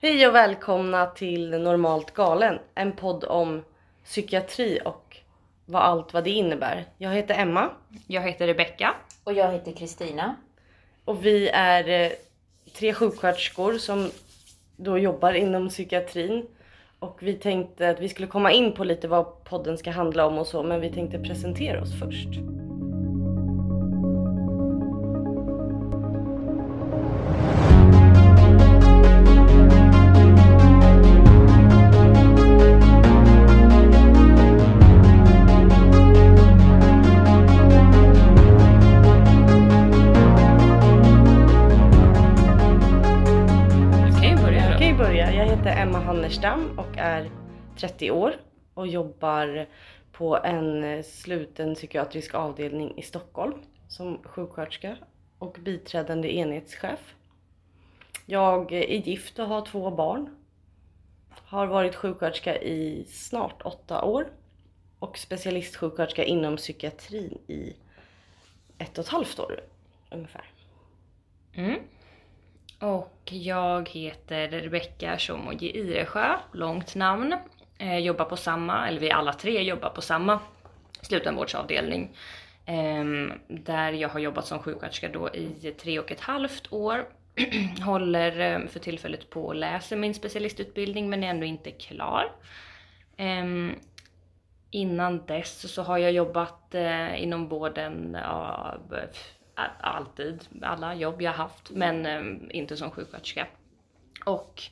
Hej och välkomna till Normalt galen, en podd om psykiatri och vad allt vad det innebär. Jag heter Emma Jag heter Rebecka. Och jag heter Kristina. och vi är eh, tre sjuksköterskor som då jobbar inom psykiatrin. Och vi tänkte att vi skulle komma in på lite vad podden ska handla om och så, men vi tänkte presentera oss först. 30 år och jobbar på en eh, sluten psykiatrisk avdelning i Stockholm som sjuksköterska och biträdande enhetschef. Jag eh, är gift och har två barn. Har varit sjuksköterska i snart åtta år och specialistsjuksköterska inom psykiatrin i ett och ett halvt år ungefär. Mm. Och jag heter Rebecka Tjomoji Iresjö, långt namn. Eh, jobbar på samma, eller vi alla tre jobbar på samma slutenvårdsavdelning. Eh, där jag har jobbat som sjuksköterska då i tre och ett halvt år. Håller eh, för tillfället på och läser min specialistutbildning men är ändå inte klar. Ehm, innan dess så har jag jobbat eh, inom vården ja, eh, alltid, alla jobb jag haft, men eh, inte som sjuksköterska. Och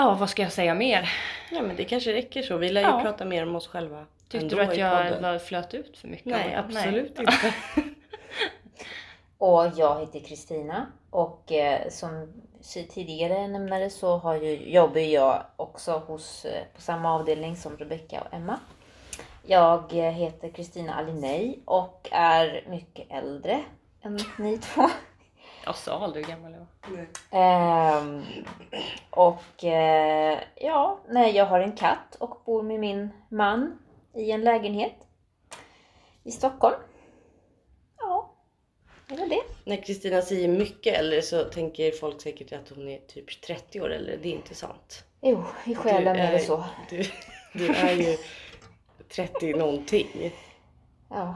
ja, vad ska jag säga mer? Ja men det kanske räcker så. Vi lär ju Ja. prata mer om oss själva. Tyckte du att jag flöt ut för mycket? Nej absolut inte. Och jag heter Kristina. Och eh, som tidigare nämnde så har ju, jobbar jag också hos, eh, på samma avdelning som Rebecka och Emma. Jag eh, heter Kristina Alinej och är mycket äldre än ni två. Jag sa aldrig hur gammal jag var. Ehm, och eh, ja, nej, jag har en katt och bor med min man i en lägenhet i Stockholm. Ja, det var det. När Kristina säger mycket äldre så tänker folk säkert att hon är typ 30 år äldre. Det är inte sant. Jo, i själen är det så. Du, du är ju 30 någonting. Ja,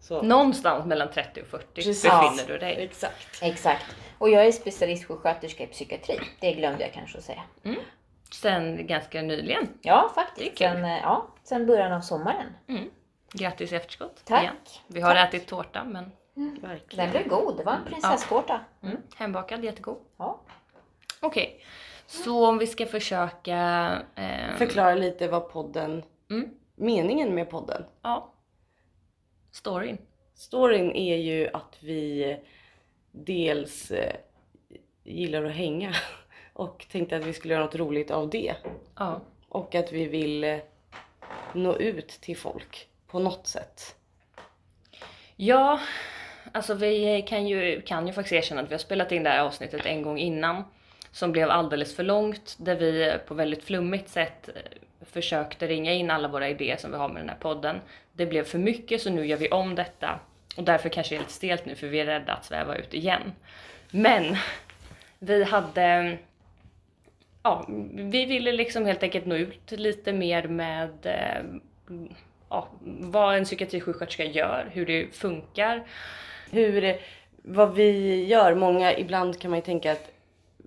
Så. Någonstans mellan 30 och 40 Precis. befinner du dig. Exakt. exakt. Och jag är specialistsjuksköterska i psykiatri. Det glömde jag kanske att säga. Sen ganska nyligen. Ja, faktiskt. Sen, eh, ja, sen början av sommaren. Mm. Grattis i efterskott. Tack. igen. Vi har Tack. ätit tårta men Verkligen. Den blev god. Det var en prinsesstårta. mm, hembakad, jättegod. Ja. Okej, så om vi ska försöka... Eh, Förklara lite vad podden, Mm. meningen med podden. Ja. Storyn. Storyn är ju att vi dels eh, gillar att hänga och tänkte att vi skulle göra något roligt av det. Ja. Och att vi vill eh, nå ut till folk på något sätt. Ja, alltså vi kan ju, kan ju faktiskt erkänna att vi har spelat in det här avsnittet en gång innan. Som blev alldeles för långt. Där vi på väldigt flummigt sätt försökte ringa in alla våra idéer som vi har med den här podden. Det blev för mycket så nu gör vi om detta. Och därför kanske det är lite stelt nu för vi är rädda att sväva ut igen. Men vi hade ja, vi ville liksom helt enkelt nå ut lite mer med eh, ja, vad en psykiatrisjuksköterska gör, hur det funkar. Hur, vad vi gör, många, ibland kan man ju tänka att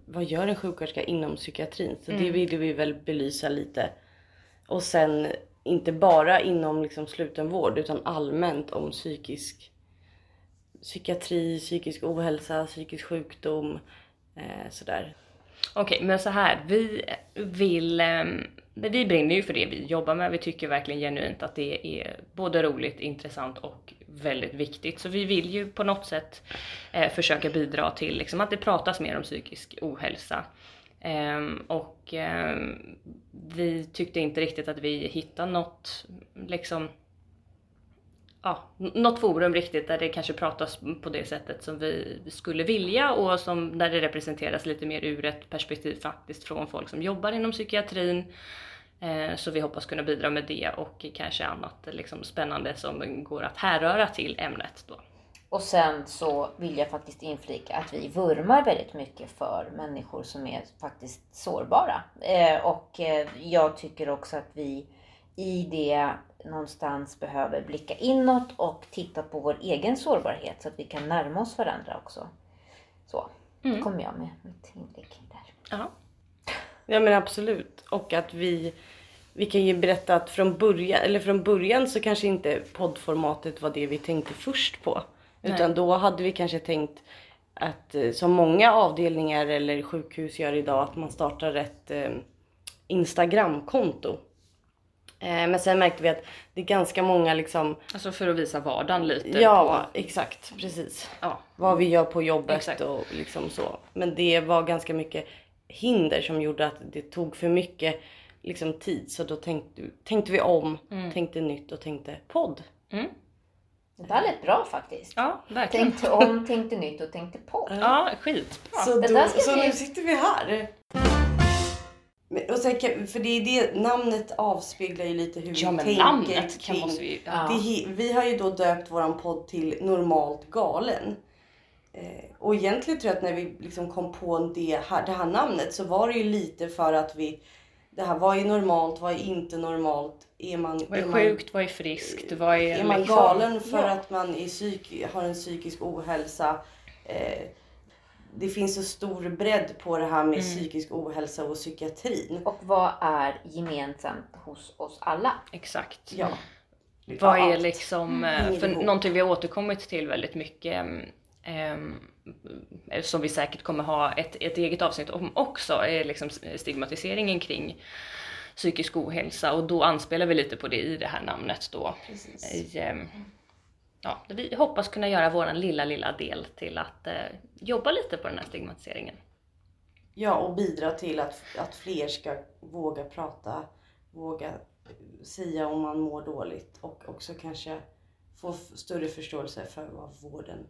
vad gör en sjuksköterska inom psykiatrin? Så det ville vi väl belysa lite. Och sen inte bara inom liksom slutenvård utan allmänt om psykisk psykiatri, psykisk ohälsa, psykisk sjukdom. Eh, sådär. Okej, men så här, vi vill, Eh, vi brinner ju för det vi jobbar med. Vi tycker verkligen genuint att det är både roligt, intressant och väldigt viktigt. Så vi vill ju på något sätt eh, försöka bidra till liksom, att det pratas mer om psykisk ohälsa. Ehm, och ehm, vi tyckte inte riktigt att vi hittade något liksom ja, något forum riktigt där det kanske pratas på det sättet som vi skulle vilja och som, där det representeras lite mer ur ett perspektiv faktiskt från folk som jobbar inom psykiatrin. Ehm, så vi hoppas kunna bidra med det och kanske annat liksom spännande som går att härröra till ämnet då. Och sen så vill jag faktiskt inflika att vi vurmar väldigt mycket för människor som är faktiskt sårbara. Eh, och eh, jag tycker också att vi i det någonstans behöver blicka inåt och titta på vår egen sårbarhet så att vi kan närma oss varandra också. Så, mm. kommer jag med mitt inlägg där. Ja. ja men absolut. Och att vi, vi kan ju berätta att från början, eller från början så kanske inte poddformatet var det vi tänkte först på. Utan då hade vi kanske tänkt att eh, som många avdelningar eller sjukhus gör idag att man startar ett eh, Instagramkonto Eh, men sen märkte vi att det är ganska många liksom... Alltså för att visa vardagen lite? Ja, på... exakt. Precis. Ja. Vad vi gör på jobbet exakt. och liksom så. Men det var ganska mycket hinder som gjorde att det tog för mycket liksom, tid. Så då tänkte, tänkte vi om, mm. tänkte nytt och tänkte podd. Mm. Det där lät bra faktiskt. Ja, verkligen. Tänkte om, tänkte nytt och tänkte podd. Ja, skitbra. Så, då, så nu sitter vi här. Och sen, för det är det, namnet avspeglar ju lite hur ja, vi men tänker namnet kan måste vi, ja. det, Vi har ju då döpt våran podd till Normalt galen. Eh, och egentligen tror jag att när vi liksom kom på det här, det här namnet så var det ju lite för att vi det här, vad är normalt, vad är inte normalt? Är man, vad är, är sjukt, man, vad är friskt? Vad är, är man liksom- galen för ja. att man är psyk, har en psykisk ohälsa? Eh, det finns så stor bredd på det här med mm. psykisk ohälsa och psykiatrin. Och vad är gemensamt hos oss alla? Exakt. Ja. Vad är liksom, mm. Eh, för någonting vi har återkommit till väldigt mycket um, som vi säkert kommer ha ett, ett eget avsnitt om också, är liksom stigmatiseringen kring psykisk ohälsa och då anspelar vi lite på det i det här namnet då. I, um, ja, vi hoppas kunna göra vår lilla, lilla del till att eh, jobba lite på den här stigmatiseringen. Ja, och bidra till att, att fler ska våga prata, våga säga om man mår dåligt och också kanske få större förståelse för vad vården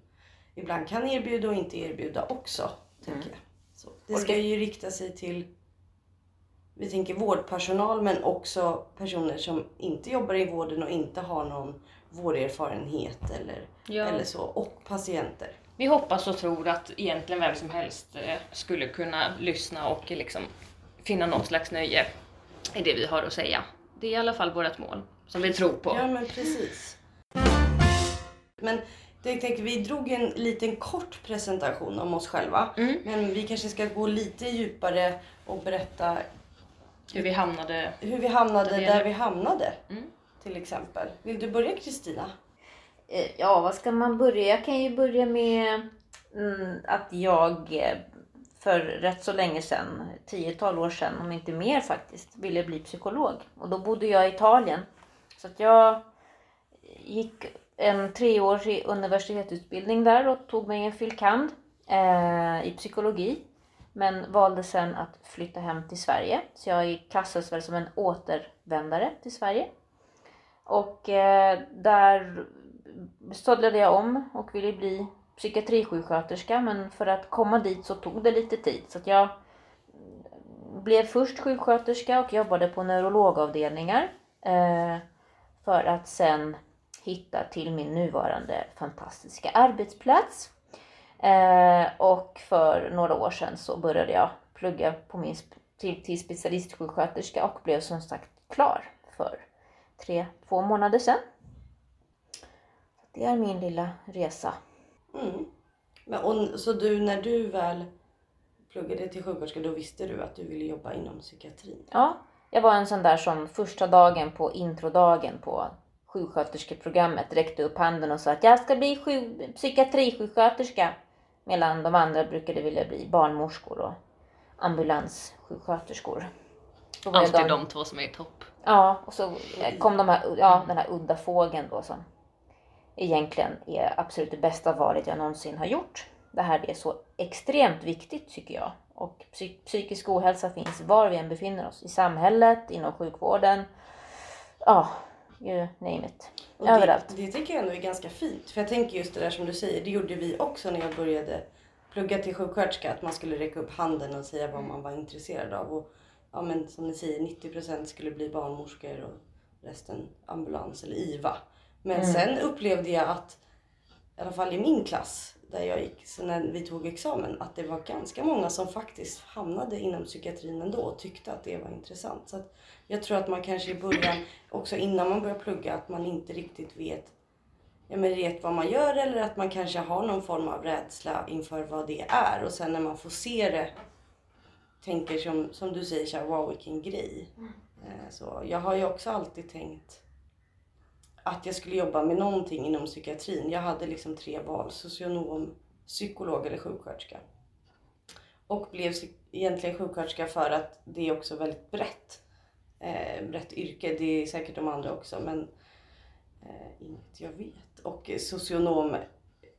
ibland kan erbjuda och inte erbjuda också. Tänker mm. jag. Så, det ska ju rikta sig till vi tänker vårdpersonal men också personer som inte jobbar i vården och inte har någon vårderfarenhet eller, ja. eller så. Och patienter. Vi hoppas och tror att egentligen vem som helst eh, skulle kunna lyssna och liksom finna något slags nöje i det vi har att säga. Det är i alla fall vårt mål som vi tror på. Ja men precis. Men jag tänker, vi drog en liten kort presentation om oss själva. Mm. Men vi kanske ska gå lite djupare och berätta hur vi hamnade, hur vi hamnade där vi hamnade. Mm till exempel. Vill du börja Kristina? Eh, ja, vad ska man börja? Jag kan ju börja med mm, att jag eh, för rätt så länge sedan, tiotal år sedan, om inte mer faktiskt, ville bli psykolog. Och då bodde jag i Italien. Så att jag gick en treårig universitetsutbildning där och tog mig en filkand eh, i psykologi. Men valde sen att flytta hem till Sverige. Så jag klassas väl som en återvändare till Sverige. Och eh, där sadlade jag om och ville bli psykiatrisjuksköterska men för att komma dit så tog det lite tid. Så jag blev först sjuksköterska och jobbade på neurologavdelningar eh, för att sen hitta till min nuvarande fantastiska arbetsplats. Eh, och för några år sedan så började jag plugga på min till, till specialistsjuksköterska och blev som sagt klar för tre, två månader sedan. Det är min lilla resa. Mm. Men, och, så du, när du väl pluggade till sjuksköterska, då visste du att du ville jobba inom psykiatrin? Ja, jag var en sån där som första dagen på introdagen på sjuksköterskeprogrammet räckte upp handen och sa att jag ska bli sju, psykiatrisjuksköterska. Medan de andra brukade vilja bli barnmorskor och ambulanssjuksköterskor. Alltid de två som är i topp. Ja, och så kom de här, ja, den här udda fågeln då som egentligen är absolut det bästa valet jag någonsin har gjort. Det här är så extremt viktigt tycker jag. Och psykisk ohälsa finns var vi än befinner oss. I samhället, inom sjukvården. Ja, you name it. Och Överallt. Det, det tycker jag ändå är ganska fint. För jag tänker just det där som du säger. Det gjorde vi också när jag började plugga till sjuksköterska. Att man skulle räcka upp handen och säga vad man var intresserad av. Och ja men som ni säger 90% skulle bli barnmorskor och resten ambulans eller IVA. Men mm. sen upplevde jag att i alla fall i min klass där jag gick, så när vi tog examen, att det var ganska många som faktiskt hamnade inom psykiatrin ändå och tyckte att det var intressant. Så jag tror att man kanske i början, också innan man börjar plugga, att man inte riktigt vet, ja, men vet vad man gör eller att man kanske har någon form av rädsla inför vad det är. Och sen när man får se det, tänker som, som du säger, så här, wow vilken grej. Eh, Så jag har ju också alltid tänkt att jag skulle jobba med någonting inom psykiatrin. Jag hade liksom tre val, socionom, psykolog eller sjuksköterska. Och blev egentligen sjuksköterska för att det är också väldigt brett. Eh, brett yrke, det är säkert de andra också men eh, inget jag vet. Och socionom,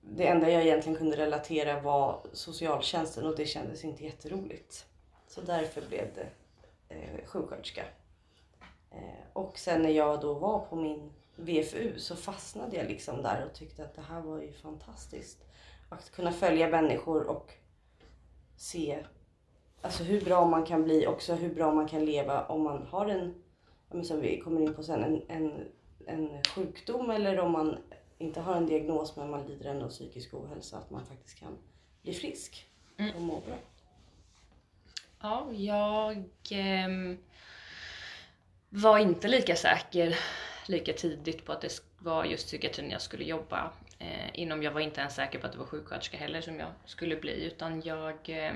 det enda jag egentligen kunde relatera var socialtjänsten och det kändes inte jätteroligt. Så därför blev det eh, sjuksköterska. Eh, och sen när jag då var på min VFU så fastnade jag liksom där och tyckte att det här var ju fantastiskt. Att kunna följa människor och se alltså hur bra man kan bli, också hur bra man kan leva om man har en, som vi kommer in på sen, en, en, en sjukdom eller om man inte har en diagnos men man lider ändå av psykisk ohälsa, att man faktiskt kan bli frisk och må bra. Ja, jag ehm, var inte lika säker lika tidigt på att det var just psykiatrin jag skulle jobba eh, inom. Jag var inte ens säker på att det var sjuksköterska heller som jag skulle bli utan jag eh,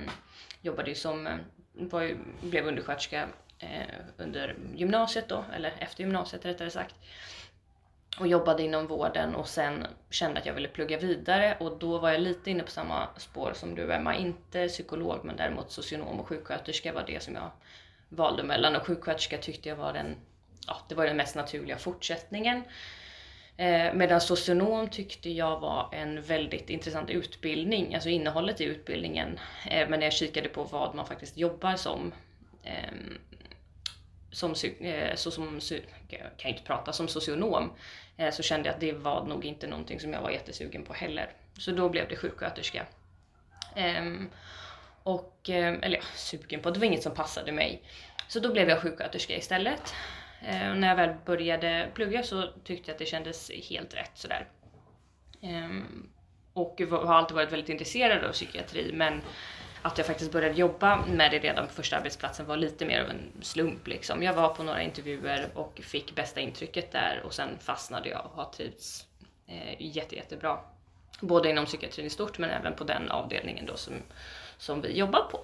jobbade ju som, eh, var ju, blev undersköterska eh, under gymnasiet då, eller efter gymnasiet rättare sagt. Och jobbade inom vården och sen kände att jag ville plugga vidare och då var jag lite inne på samma spår som du Emma. Inte psykolog men däremot socionom och sjuksköterska var det som jag valde mellan och sjuksköterska tyckte jag var den, ja, det var den mest naturliga fortsättningen. Eh, medan socionom tyckte jag var en väldigt intressant utbildning, alltså innehållet i utbildningen. Eh, men när jag kikade på vad man faktiskt jobbar som eh, som, eh, så som, jag kan inte prata som socionom, eh, så kände jag att det var nog inte någonting som jag var jättesugen på heller. Så då blev det sjuksköterska. Ehm, och, eh, eller ja, sugen på, det var inget som passade mig. Så då blev jag sjuksköterska istället. Eh, och när jag väl började plugga så tyckte jag att det kändes helt rätt sådär. Ehm, och har alltid varit väldigt intresserad av psykiatri men att jag faktiskt började jobba med det redan på första arbetsplatsen var lite mer av en slump liksom. Jag var på några intervjuer och fick bästa intrycket där och sen fastnade jag och har trivts eh, jätte, jättebra. Både inom psykiatrin i stort men även på den avdelningen då som, som vi jobbar på.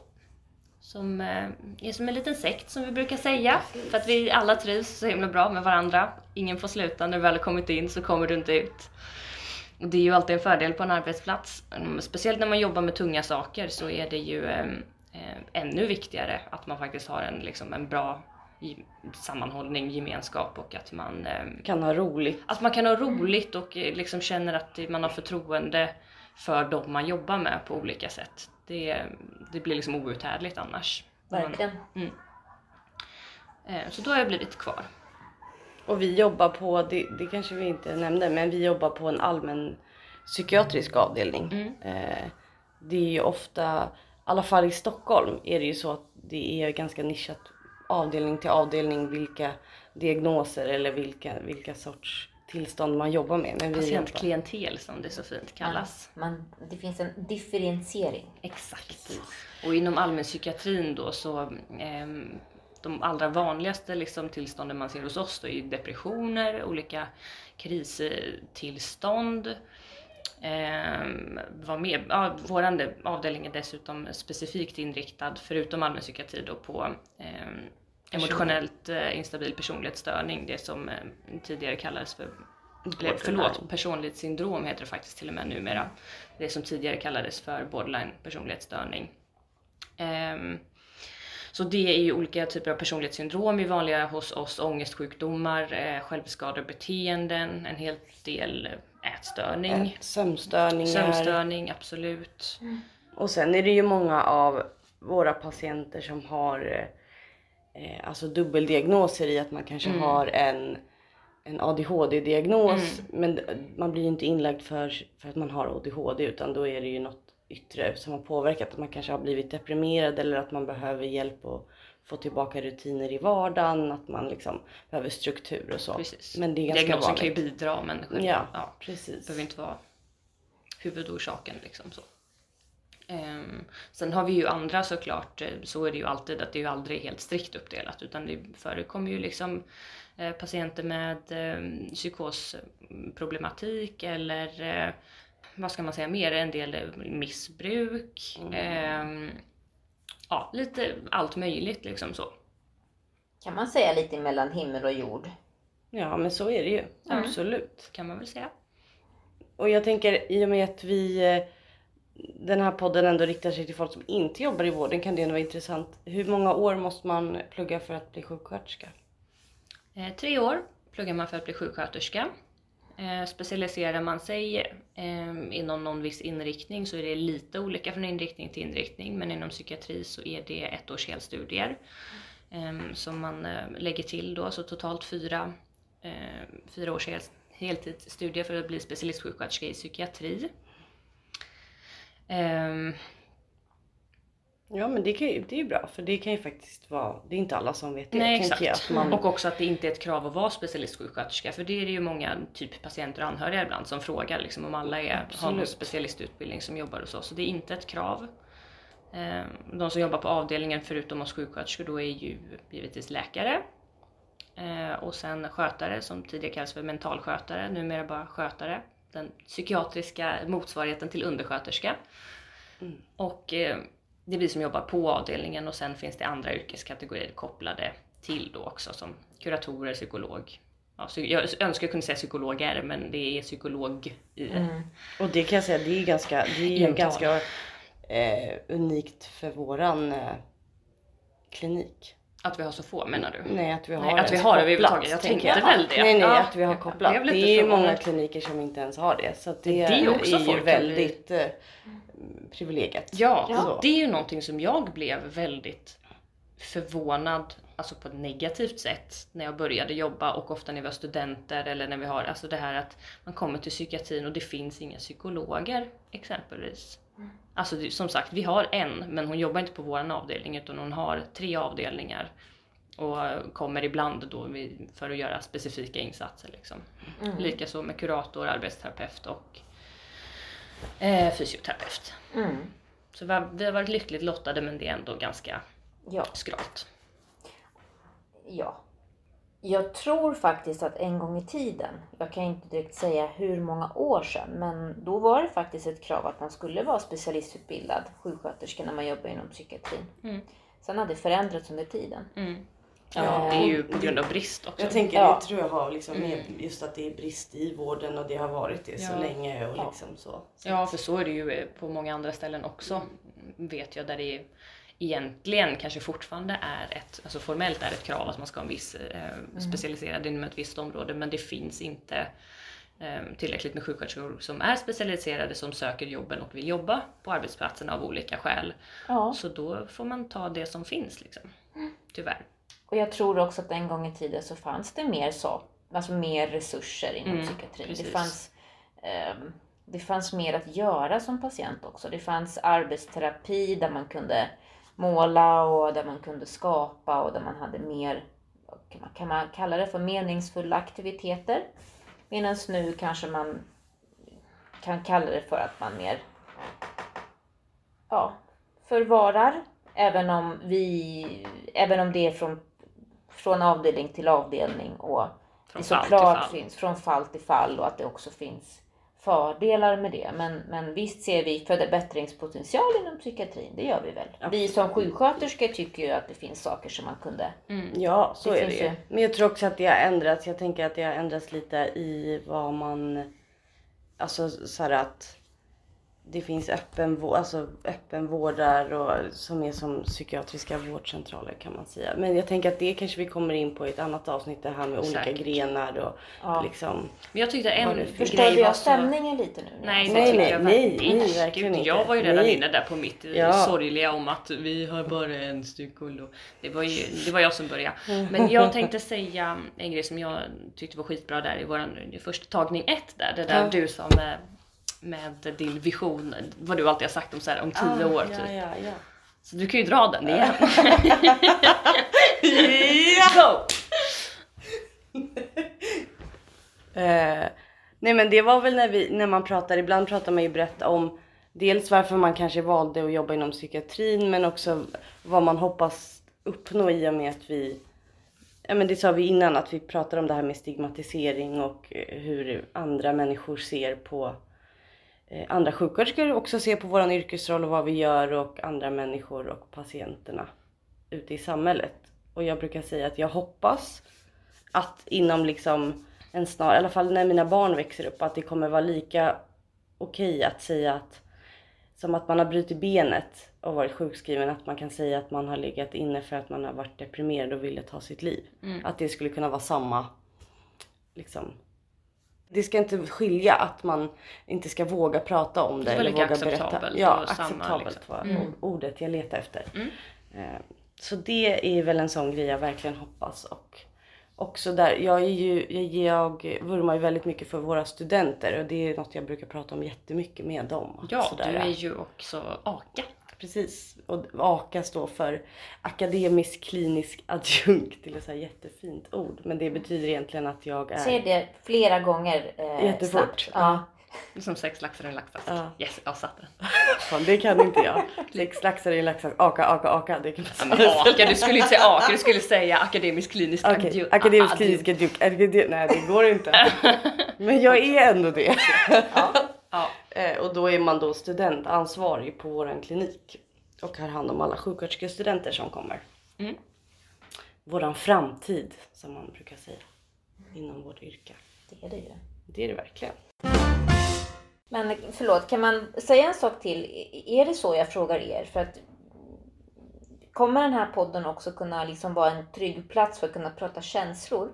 Som eh, är som en liten sekt som vi brukar säga. För att vi alla trivs så himla bra med varandra. Ingen får sluta, när du väl har kommit in så kommer du inte ut. Och det är ju alltid en fördel på en arbetsplats. Mm, Speciellt när man jobbar med tunga saker så är det ju eh, eh, ännu viktigare att man faktiskt har en, liksom, en bra sammanhållning, gemenskap och att man, eh, Kan ha roligt. att man kan ha roligt och eh, liksom känner att man har förtroende för dem man jobbar med på olika sätt. Det, det blir liksom outhärdligt annars. Man- Verkligen. eh, Så då har jag blivit kvar. Och vi jobbar på, det, det kanske vi inte nämnde, men vi jobbar på en allmän psykiatrisk avdelning. Eh, det är ju ofta, i alla fall i Stockholm är det ju så att det är ganska nischat avdelning till avdelning vilka diagnoser eller vilka, vilka sorts tillstånd man jobbar med. Men vi jobbar, Patientklientel som det så fint kallas. Man, det finns en differentiering. Exakt. Och inom allmänpsykiatrin då så ehm, de allra vanligaste liksom, tillstånden man ser hos oss då är depressioner, olika kristillstånd. Ehm, vad mer? Ja, våran avdelning är dessutom specifikt inriktad, förutom allmänpsykiatri då, på ehm, emotionellt eh, instabil personlighetsstörning, det som eh, tidigare kallades för eller, förlåt, personlighetssyndrom heter det faktiskt till och med numera. Det som tidigare kallades för borderline personlighetsstörning. Ehm, så det är ju olika typer av personlighetssyndrom, är vanliga hos oss, ångestsjukdomar, eh, självskadebeteenden, en hel del eh, ätstörning, Eh, sömnstörningar. sömnstörning, absolut. Och sen är det ju många av våra patienter som har eh, alltså dubbeldiagnoser i att man kanske har en, en ADHD-diagnos men d- man blir ju inte inlagd för, för att man har ADHD utan då är det ju något yttre som har påverkat. Att man kanske har blivit deprimerad eller att man behöver hjälp att få tillbaka rutiner i vardagen, att man liksom behöver struktur och så. Precis. Men det är ganska Diagnosen kan ju vanligt. bidra men själv, Ja, ja, precis. behöver inte vara huvudorsaken. Liksom så. Um, sen har vi ju andra såklart, eh, så är det ju alltid att det är ju aldrig helt strikt uppdelat utan det förekommer ju liksom eh, patienter med eh, psykosproblematik eller eh, vad ska man säga mer, en del missbruk. Mm. Eh, ja, lite allt möjligt liksom så. Kan man säga lite mellan himmel och jord? Ja men så är det ju, mm. absolut. Kan man väl säga. Och jag tänker i och med att vi eh, den här podden ändå riktar sig till folk som inte jobbar i vården kan det ändå vara intressant. Hur många år måste man plugga för att bli sjuksköterska? Eh, tre år pluggar man för att bli sjuksköterska. Eh, specialiserar man sig eh, inom någon viss inriktning så är det lite olika från inriktning till inriktning men inom psykiatri så är det ett års helstudier eh, som man eh, lägger till då, så totalt fyra, eh, fyra års hel, heltidsstudier för att bli specialistsjuksköterska i psykiatri. Um, ja men det, kan ju, det är ju bra för det kan ju faktiskt vara, det är inte alla som vet det. Nej exakt. Man... Och också att det inte är ett krav att vara specialistsjuksköterska för det är det ju många typ patienter och anhöriga ibland som frågar liksom, om alla är, har någon specialistutbildning som jobbar hos oss. Så det är inte ett krav. Um, de som jobbar på avdelningen förutom oss sjuksköterskor då är ju givetvis läkare uh, och sen skötare som tidigare kallades för mentalskötare, numera bara skötare den psykiatriska motsvarigheten till undersköterska. Mm. Och eh, det är vi som jobbar på avdelningen och sen finns det andra yrkeskategorier kopplade till då också som kuratorer, psykolog. Ja, jag önskar jag kunde säga psykologer men det är psykolog i. Mm. Och det kan jag säga, det är ganska, det är ganska eh, unikt för våran eh, klinik. Att vi har så få menar du? Nej att vi har, nej, att vi har överhuvudtaget. Jag tänkte jag. väl det. Nej nej att vi har kopplat. Det är ju många kliniker som inte ens har det. Så det, det är, också är ju väldigt bli... Eh, privilegiet. Ja, ja, det är ju någonting som jag blev väldigt förvånad, alltså på ett negativt sätt, när jag började jobba och ofta när vi har studenter eller när vi har, alltså det här att man kommer till psykiatrin och det finns inga psykologer exempelvis. Alltså som sagt, vi har en, men hon jobbar inte på vår avdelning utan hon har tre avdelningar och kommer ibland då för att göra specifika insatser. Liksom. Mm. Likaså med kurator, arbetsterapeut och eh, fysioterapeut. Mm. Så vi har, vi har varit lyckligt lottade men det är ändå ganska ja. skralt. Ja, jag tror faktiskt att en gång i tiden, jag kan inte direkt säga hur många år sedan, men då var det faktiskt ett krav att man skulle vara specialistutbildad sjuksköterska när man jobbar inom psykiatrin. Mm. Sen har det förändrats under tiden. Mm. Ja, det är ju på grund av brist också. Jag tänker, ja. det tror jag har liksom mm. just att det är brist i vården och det har varit det ja. så länge och liksom så. så. Ja, för så är det ju på många andra ställen också, vet jag, där det är egentligen kanske fortfarande är ett, alltså formellt är ett krav att man ska ha en viss eh, mm. specialiserad inom ett visst område men det finns inte eh, tillräckligt med sjuksköterskor som är specialiserade som söker jobben och vill jobba på arbetsplatserna av olika skäl. Ja. Så då får man ta det som finns liksom. Tyvärr. Och jag tror också att en gång i tiden så fanns det mer så, alltså mer resurser inom mm, psykiatrin. Precis. Det fanns eh, det fanns mer att göra som patient också. Det fanns arbetsterapi där man kunde måla och där man kunde skapa och där man hade mer, kan man kalla det för meningsfulla aktiviteter. Medan nu kanske man kan kalla det för att man mer ja, förvarar. Även om, vi, även om det är från, från avdelning till avdelning och från det såklart finns från fall till fall och att det också finns fördelar med det. Men, men visst ser vi förbättringspotential inom psykiatrin, det gör vi väl. Absolut. Vi som sjuksköterskor tycker ju att det finns saker som man kunde... Mm. Ja, så det är det ju. Men jag tror också att det har ändrats. Jag tänker att det har ändrats lite i vad man... Alltså så här att det finns öppenvård, alltså öppenvårdar och, som är som psykiatriska vårdcentraler kan man säga. Men jag tänker att det kanske vi kommer in på i ett annat avsnitt det här med Exakt. olika grenar och ja. liksom. Men jag tyckte en Förstörde jag stämningen lite nu? Nej, nej, nej, jag nej, nej, verkligen inte. Jag var ju redan nej. inne där på mitt eh, ja. sorgliga om att vi har bara en psykolog. Det var ju, det var jag som började. Mm. Men jag tänkte säga en grej som jag tyckte var skitbra där i våran första tagning ett där. Det där ja. du sa med med din vision, vad du alltid har sagt om, så här, om tio ah, år. Ja, typ. ja, ja. Så du kan ju dra den igen. ja! uh, Nej men det var väl när, vi, när man pratar, ibland pratar man ju brett om dels varför man kanske valde att jobba inom psykiatrin men också vad man hoppas uppnå i och med att vi Ja men det sa vi innan att vi pratar om det här med stigmatisering och eh, hur andra människor ser på andra sjuksköterskor också ser på våran yrkesroll och vad vi gör och andra människor och patienterna ute i samhället. Och jag brukar säga att jag hoppas att inom liksom en snar, i alla fall när mina barn växer upp, att det kommer vara lika okej okay att säga att som att man har brutit benet och varit sjukskriven, att man kan säga att man har legat inne för att man har varit deprimerad och ville ta sitt liv. Mm. Att det skulle kunna vara samma liksom det ska inte skilja att man inte ska våga prata om det. Det eller våga berätta. Ja, acceptabelt liksom. var mm. ordet jag letar efter. Mm. Eh, så det är väl en sån grej jag verkligen hoppas och också där, jag, är ju, jag, jag vurmar ju väldigt mycket för våra studenter och det är något jag brukar prata om jättemycket med dem. Ja, sådär. du är ju också AKA. Precis, och AKA står för akademisk klinisk adjunkt. Det är ett jättefint ord men det betyder egentligen att jag är... Säg det flera gånger eh, Jättefort. Snabbt. Ja. Som sex laxar i en laxask. Ja. Yes, jag satte den. Fan, det kan inte jag. Sex laxar i en laxask. Aka, aka, aka. Det kan ja, men aka, du skulle inte säga aka, du skulle säga akademisk klinisk okay. adjunkt. Akademisk klinisk adjunkt. Nej, det går inte. Men jag är ändå det. Ja. ja. Eh, och då är man då studentansvarig på våran klinik och har hand om alla sjuksköterskestudenter som kommer. Mm. Våran framtid som man brukar säga inom vårt yrke. Det är det ju. Det är det verkligen. Men förlåt, kan man säga en sak till? Är det så jag frågar er? För att Kommer den här podden också kunna liksom vara en trygg plats för att kunna prata känslor?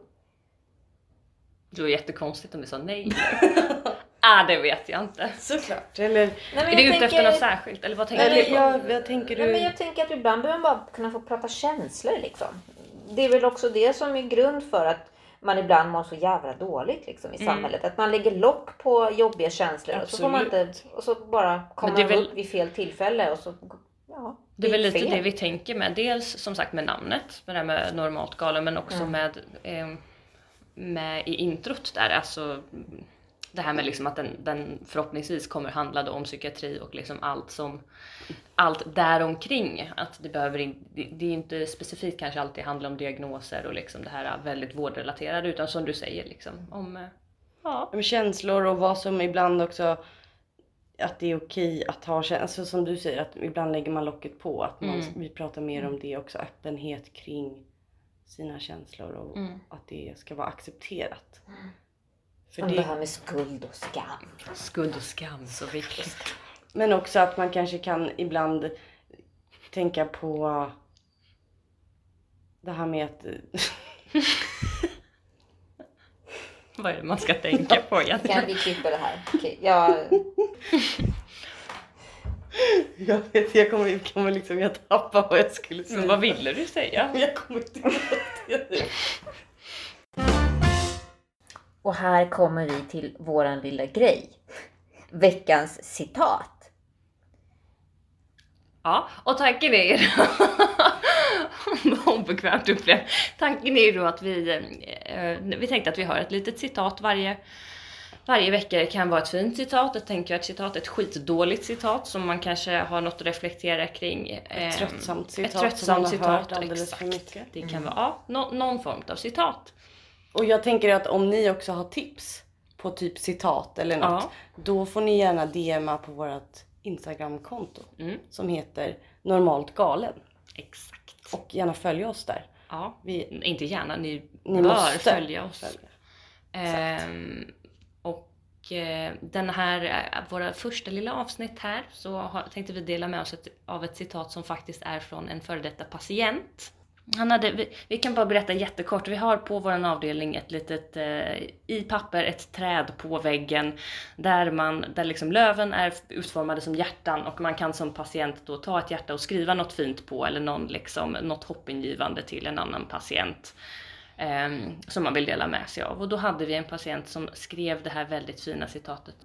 Det var jättekonstigt om vi sa nej. ah, det vet jag inte. Såklart. Eller, nej, är du ute efter något särskilt? Eller vad tänker eller, du på? Ja, jag, tänker du... nej, men jag tänker att ibland behöver man bara kunna få prata känslor liksom. Det är väl också det som är grund för att man ibland mår så jävla dåligt liksom, i mm. samhället. Att man lägger lock på jobbiga känslor och så, får man inte, och så bara kommer man väl... upp vid fel tillfälle och så Ja, det är väl lite fel. det vi tänker med. Dels som sagt med namnet, med det här med normalt galen, men också mm. med, eh, med i introt där, alltså det här med liksom att den, den förhoppningsvis kommer handla om psykiatri och liksom allt som allt däromkring. Att det behöver in, det, det är inte specifikt kanske alltid handlar om diagnoser och liksom det här väldigt vårdrelaterade utan som du säger liksom om eh, ja. Om känslor och vad som ibland också att det är okej att ha känslor. Alltså som du säger att ibland lägger man locket på. Att man, mm. vi pratar mer om det också. Öppenhet kring sina känslor och mm. att det ska vara accepterat. Mm. För det... det här med skuld och skam. Skuld och skam, så viktigt. Men också att man kanske kan ibland tänka på det här med att... Vad är det man ska tänka på egentligen? Kan vi klippa det här? Okej, jag... Jag vet, jag kommer, kommer liksom, jag tappar vad jag skulle säga. Men vad ville du säga? Jag kommer inte ihåg det nu. Och här kommer vi till våran lilla grej. Veckans citat. Ja, och tanken är obekvämt upplevt. Tanken är ju då att vi, eh, vi tänkte att vi har ett litet citat varje varje vecka det kan vara ett fint citat, ett tänkvärt citat, ett skitdåligt citat som man kanske har något att reflektera kring. Ett ehm, tröttsamt citat ett tröttsamt som man har hört alldeles exakt. för mycket. Det kan mm. vara ja, no, någon form av citat. Och jag tänker att om ni också har tips på typ citat eller något, ja. då får ni gärna DMa på vårt Instagramkonto mm. som heter normalt galen. Exakt. Och gärna följa oss där. Ja, vi, inte gärna, ni, ni bör måste följa oss. Följa. Ehm, och eh, den här, eh, våra första lilla avsnitt här, så har, tänkte vi dela med oss ett, av ett citat som faktiskt är från en före detta patient. Han hade, vi, vi, kan bara berätta jättekort. Vi har på vår avdelning ett litet, eh, i papper, ett träd på väggen där, man, där liksom löven är utformade som hjärtan och man kan som patient då ta ett hjärta och skriva något fint på eller någon, liksom, något hoppingivande till en annan patient eh, som man vill dela med sig av. Och då hade vi en patient som skrev det här väldigt fina citatet.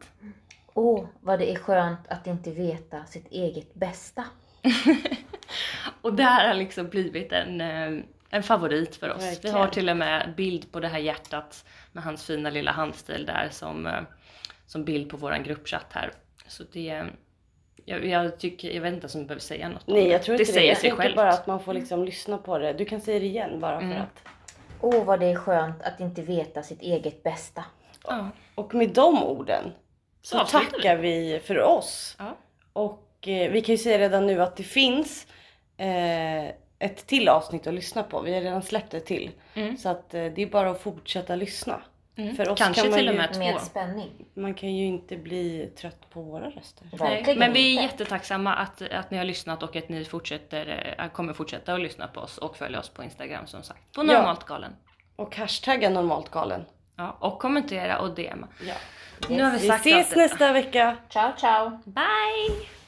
Åh, oh, vad det är skönt att inte veta sitt eget bästa. och det här har liksom blivit en, eh, en favorit för oss. Verkligen. Vi har till och med bild på det här hjärtat med hans fina lilla handstil där som, eh, som bild på våran gruppchatt här. Så det, jag, jag tycker, jag vet inte ens om jag behöver säga något Nej det. jag tror det inte det. säger Jag sig självt. bara att man får liksom lyssna på det. Du kan säga det igen bara för Mm. att. Åh vad det är skönt att inte veta sitt eget bästa. Ja. Och med de orden så vi. tackar vi för oss. Ja. Och eh, vi kan ju säga redan nu att det finns eh, ett till avsnitt att lyssna på. Vi har redan släppt ett till. Mm. Så att eh, det är bara att fortsätta lyssna. Mm. För oss Kanske kan man till och ju- med två. Med spänning. Man kan ju inte bli trött på våra röster. Nej, men vi är jättetacksamma att, att ni har lyssnat och att ni fortsätter, äh, kommer fortsätta att lyssna på oss och följa oss på Instagram som sagt. På Ja. normalt galen. Och hashtagga normalt galen. Ja, och kommentera och DMa. Ja. Nu har vi Vi sagt ses allt detta. nästa vecka. Ciao ciao! Bye!